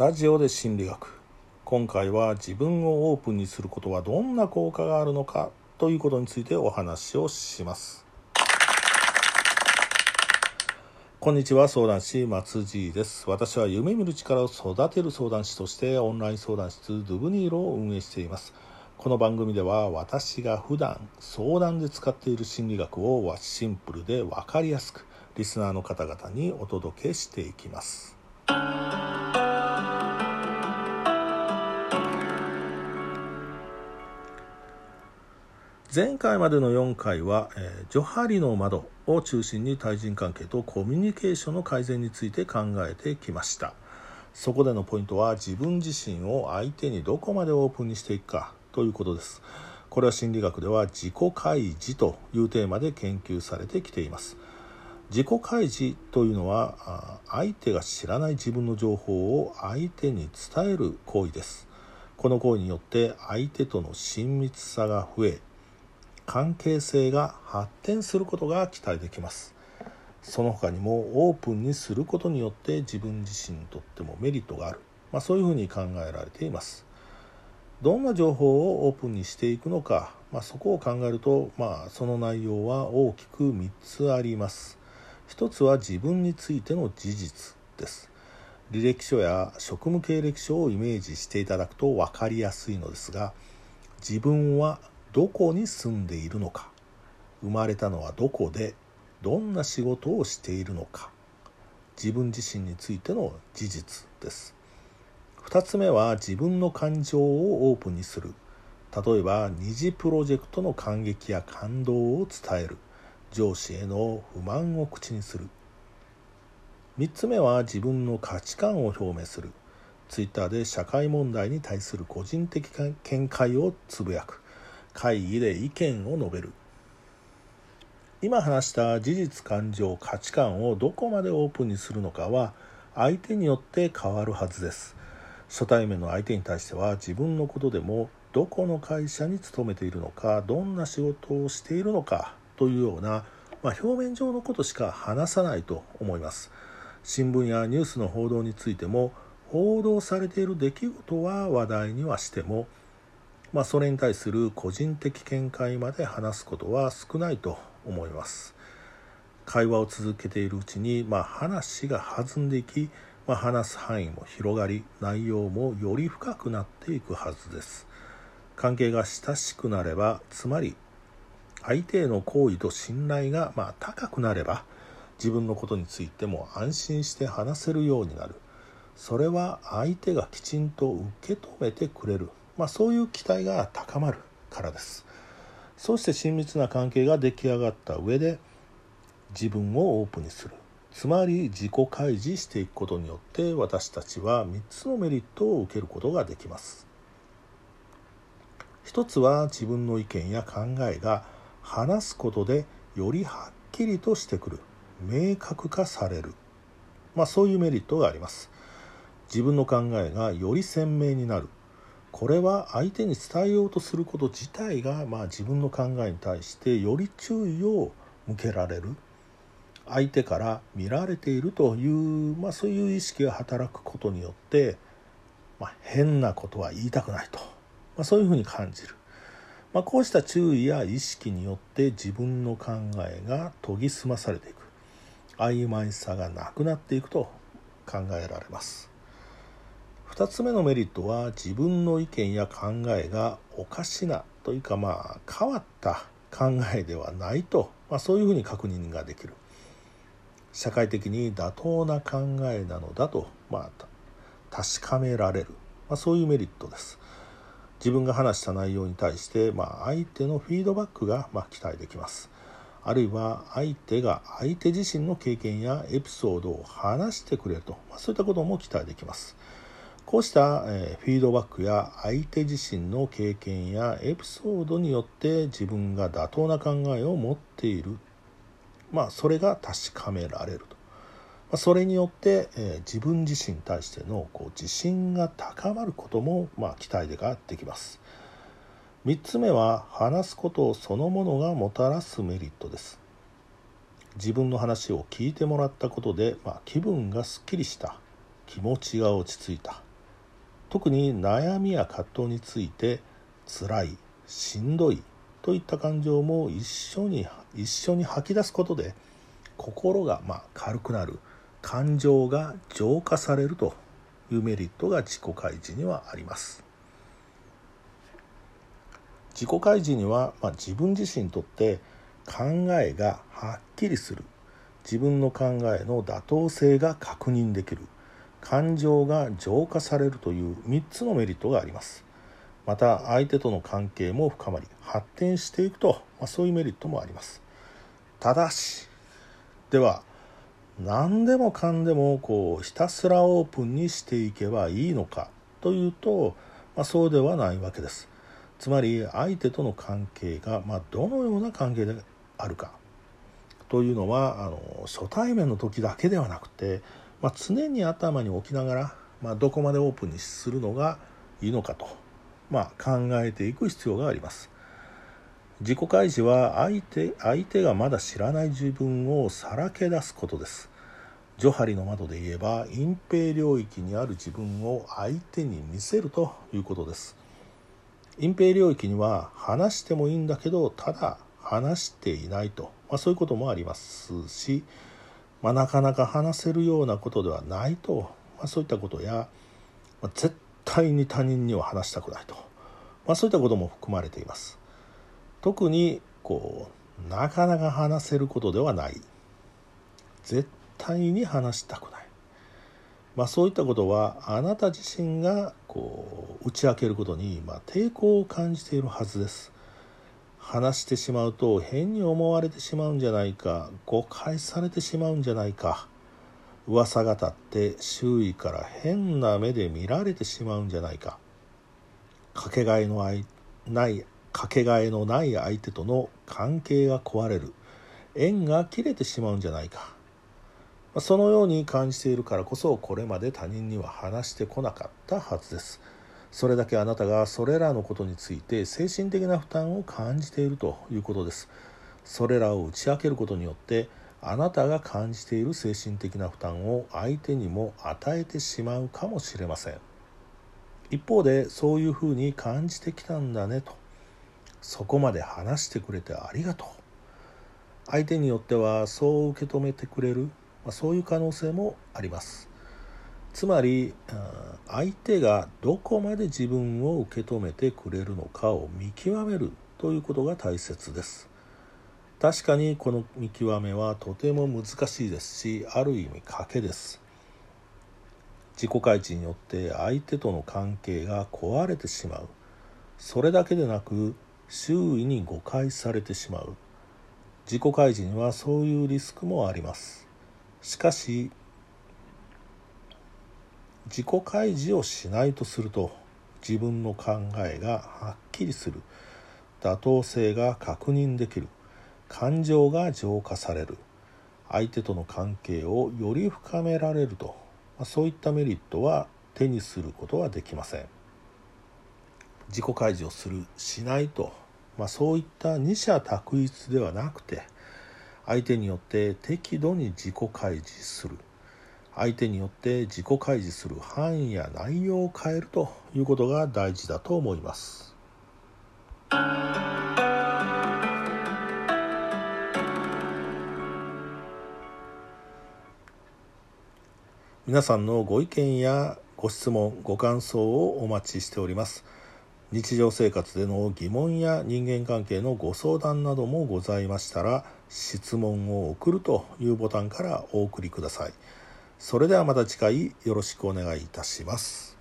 ラジオで心理学。今回は自分をオープンにすることはどんな効果があるのかということについてお話をします。こんにちは相談師松地です。私は夢見る力を育てる相談師としてオンライン相談室ドゥブニーロを運営しています。この番組では私が普段相談で使っている心理学をシンプルで分かりやすくリスナーの方々にお届けしていきます。前回までの4回は、えー、ジョハリの窓を中心に対人関係とコミュニケーションの改善について考えてきました。そこでのポイントは自分自身を相手にどこまでオープンにしていくかということです。これは心理学では自己開示というテーマで研究されてきています。自己開示というのは相手が知らない自分の情報を相手に伝える行為です。この行為によって相手との親密さが増え関係性が発展することが期待できます。その他にもオープンにすることによって自分自身にとってもメリットがある、まあ、そういうふうに考えられています。どんな情報をオープンにしていくのか、まあ、そこを考えると、まあ、その内容は大きく3つあります。一つは自分についての事実です。履歴書や職務経歴書をイメージしていただくと分かりやすいのですが自分はどこに住んでいるのか。生まれたのはどこでどんな仕事をしているのか。自分自身についての事実です。2つ目は自分の感情をオープンにする。例えば二次プロジェクトの感激や感動を伝える。上司への不満を口にする。3つ目は自分の価値観を表明する。ツイッターで社会問題に対する個人的見解をつぶやく。会議で意見を述べる。今話した事実感情価値観をどこまでオープンにするのかは相手によって変わるはずです。初対面の相手に対しては自分のことでもどこの会社に勤めているのかどんな仕事をしているのかというような、まあ、表面上のことしか話さないと思います。新聞やニュースの報道についても報道されている出来事は話題にはしてもまあ、それに対する個人的見解まで話すことは少ないと思います。会話を続けているうちに、まあ、話が弾んでいき、まあ、話す範囲も広がり内容もより深くなっていくはずです。関係が親しくなればつまり相手への好意と信頼がま高くなれば自分のことについても安心して話せるようになる。それは相手がきちんと受け止めてくれる。まあ、そういう期待が高まるからです。そして親密な関係が出来上がった上で自分をオープンにする。つまり自己開示していくことによって私たちは3つのメリットを受けることができます。一つは自分の意見や考えが話すことでよりはっきりとしてくる。明確化される。まあそういうメリットがあります。自分の考えがより鮮明になる。これは相手に伝えようとすること自体が、まあ、自分の考えに対してより注意を向けられる。相手から見られているという、まあ、そういう意識が働くことによって、まあ、変なことは言いたくないと、まあ、そういうふうに感じる、まあ、こうした注意や意識によって自分の考えが研ぎ澄まされていく。曖昧さがなくなっていくと考えられます。2つ目のメリットは自分の意見や考えがおかしなというかまあ変わった考えではないと、まあ、そういうふうに確認ができる。社会的に妥当な考えなのだと、まあ、確かめられる、まあ、そういうメリットです。自分が話した内容に対して、まあ、相手のフィードバックが、まあ、期待できます。あるいは相手が相手自身の経験やエピソードを話してくれると、まあ、そういったことも期待できます。こうした、フィードバックや相手自身の経験やエピソードによって自分が妥当な考えを持っている、まあ、それが確かめられると、それによって、え自分自身に対してのこう自信が高まることも、まあ、期待ができます。3つ目は話すことそのものがもたらすメリットです。自分の話を聞いてもらったことで、まあ、気分がすっきりした。気持ちが落ち着いた。特に悩みや葛藤について辛いしんどいといった感情も一緒に一緒に吐き出すことで心がま軽くなる感情が浄化されるというメリットが自己開示にはあります。自己開示には、ま自分自身にとって考えがはっきりする。自分の考えの妥当性が確認できる。感情が浄化されるという3つのメリットがあります。また相手との関係も深まり発展していくと、まあ、そういうメリットもあります。ただしでは何でもかんでもこうひたすらオープンにしていけばいいのかというと、まあ、そうではないわけです。つまり相手との関係が、まあ、どのような関係であるかというのはあの初対面の時だけではなくて、まあ、常に頭に置きながら、まあ、どこまでオープンにするのがいいのかと、まあ、考えていく必要があります。自己開示は相手相手がまだ知らない自分をさらけ出すことです。ジョハリの窓で言えば隠蔽領域にある自分を相手に見せるということです。隠蔽領域には話してもいいんだけどただ話していないと、まあ、そういうこともありますし、まあ、なかなか話せるようなことではないと、まあ、そういったことや、まあ、絶対に他人には話したくないと、まあ、そういったことも含まれています。特にこうなかなか話せることではない絶対に話したくない、まあ、そういったことはあなた自身がこう打ち明けることに、まあ、抵抗を感じているはずです。話してしまうと変に思われてしまうんじゃないか誤解されてしまうんじゃないか。噂が立って周囲から変な目で見られてしまうんじゃないか。かけがえのないかけがえのない相手との関係が壊れる。縁が切れてしまうんじゃないか。そのように感じているからこそこれまで他人には話してこなかったはずです。それだけあなたがそれらのことについて精神的な負担を感じているということです。それらを打ち明けることによってあなたが感じている精神的な負担を相手にも与えてしまうかもしれません。一方でそういうふうに感じてきたんだねと。そこまで話してくれてありがとう。相手によってはそう受け止めてくれる、まあ、そういう可能性もあります。つまり相手がどこまで自分を受け止めてくれるのかを見極めるということが大切です。確かにこの見極めはとても難しいですしある意味賭けです。自己開示によって相手との関係が壊れてしまう。それだけでなく周囲に誤解されてしまう。自己開示にはそういうリスクもあります。しかし自己開示をしないとすると自分の考えがはっきりする。妥当性が確認できる。感情が浄化される。相手との関係をより深められると。そういったメリットは手にすることはできません。自己開示をするしないと、まあ、そういった二者択一ではなくて相手によって適度に自己開示する。相手によって自己開示する範囲や内容を変えるということが大事だと思います。皆さんのご意見やご質問ご感想をお待ちしております日常生活での疑問や人間関係のご相談などもございましたら質問を送るというボタンからお送りくださいそれではまた次回よろしくお願いいたします。